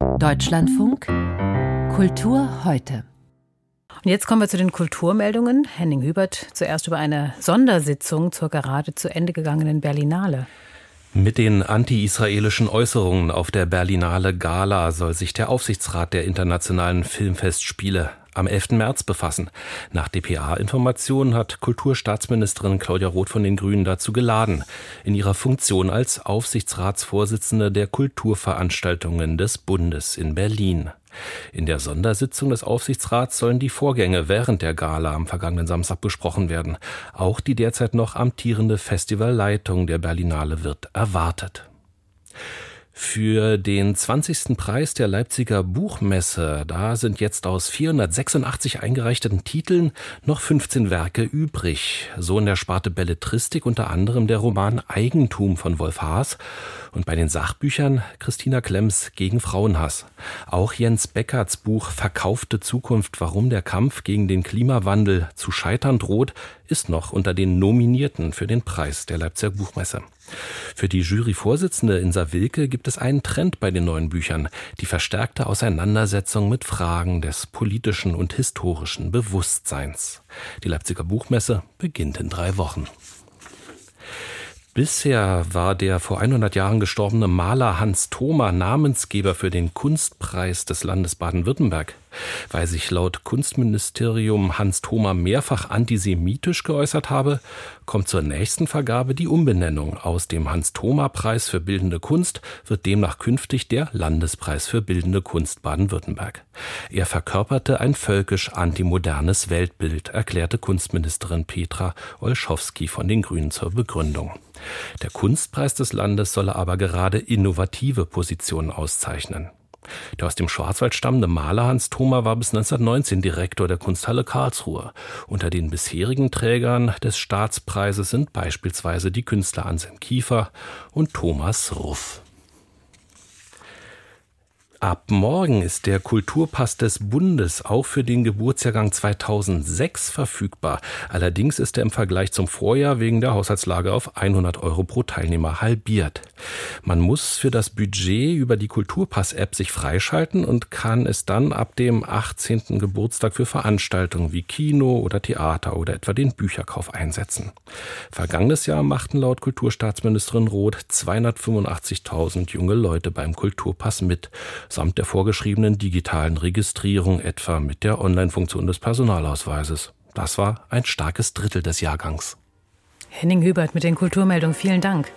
Deutschlandfunk Kultur heute. Und jetzt kommen wir zu den Kulturmeldungen. Henning Hubert zuerst über eine Sondersitzung zur gerade zu Ende gegangenen Berlinale. Mit den anti-israelischen Äußerungen auf der Berlinale Gala soll sich der Aufsichtsrat der internationalen Filmfestspiele am 11. März befassen. Nach dpa-Informationen hat Kulturstaatsministerin Claudia Roth von den Grünen dazu geladen, in ihrer Funktion als Aufsichtsratsvorsitzende der Kulturveranstaltungen des Bundes in Berlin. In der Sondersitzung des Aufsichtsrats sollen die Vorgänge während der Gala am vergangenen Samstag besprochen werden. Auch die derzeit noch amtierende Festivalleitung der Berlinale wird erwartet. Für den 20. Preis der Leipziger Buchmesse, da sind jetzt aus 486 eingereichten Titeln noch 15 Werke übrig. So in der Sparte Belletristik unter anderem der Roman Eigentum von Wolf Haas und bei den Sachbüchern Christina Klemms gegen Frauenhass. Auch Jens Beckerts Buch Verkaufte Zukunft, warum der Kampf gegen den Klimawandel zu scheitern droht, ist noch unter den Nominierten für den Preis der Leipziger Buchmesse. Für die Juryvorsitzende Insa Wilke gibt es einen Trend bei den neuen Büchern, die verstärkte Auseinandersetzung mit Fragen des politischen und historischen Bewusstseins. Die Leipziger Buchmesse beginnt in drei Wochen. Bisher war der vor 100 Jahren gestorbene Maler Hans Thoma Namensgeber für den Kunstpreis des Landes Baden-Württemberg. Weil sich laut Kunstministerium Hans Thoma mehrfach antisemitisch geäußert habe, kommt zur nächsten Vergabe die Umbenennung. Aus dem Hans Thoma Preis für bildende Kunst wird demnach künftig der Landespreis für bildende Kunst Baden-Württemberg. Er verkörperte ein völkisch antimodernes Weltbild, erklärte Kunstministerin Petra Olschowski von den Grünen zur Begründung. Der Kunstpreis des Landes solle aber gerade innovative Positionen auszeichnen. Der aus dem Schwarzwald stammende Maler Hans Thoma war bis 1919 Direktor der Kunsthalle Karlsruhe. Unter den bisherigen Trägern des Staatspreises sind beispielsweise die Künstler Anselm Kiefer und Thomas Ruff. Ab morgen ist der Kulturpass des Bundes auch für den Geburtsjahrgang 2006 verfügbar. Allerdings ist er im Vergleich zum Vorjahr wegen der Haushaltslage auf 100 Euro pro Teilnehmer halbiert. Man muss für das Budget über die Kulturpass-App sich freischalten und kann es dann ab dem 18. Geburtstag für Veranstaltungen wie Kino oder Theater oder etwa den Bücherkauf einsetzen. Vergangenes Jahr machten laut Kulturstaatsministerin Roth 285.000 junge Leute beim Kulturpass mit samt der vorgeschriebenen digitalen Registrierung etwa mit der Online-Funktion des Personalausweises. Das war ein starkes Drittel des Jahrgangs. Henning Hubert mit den Kulturmeldungen. Vielen Dank.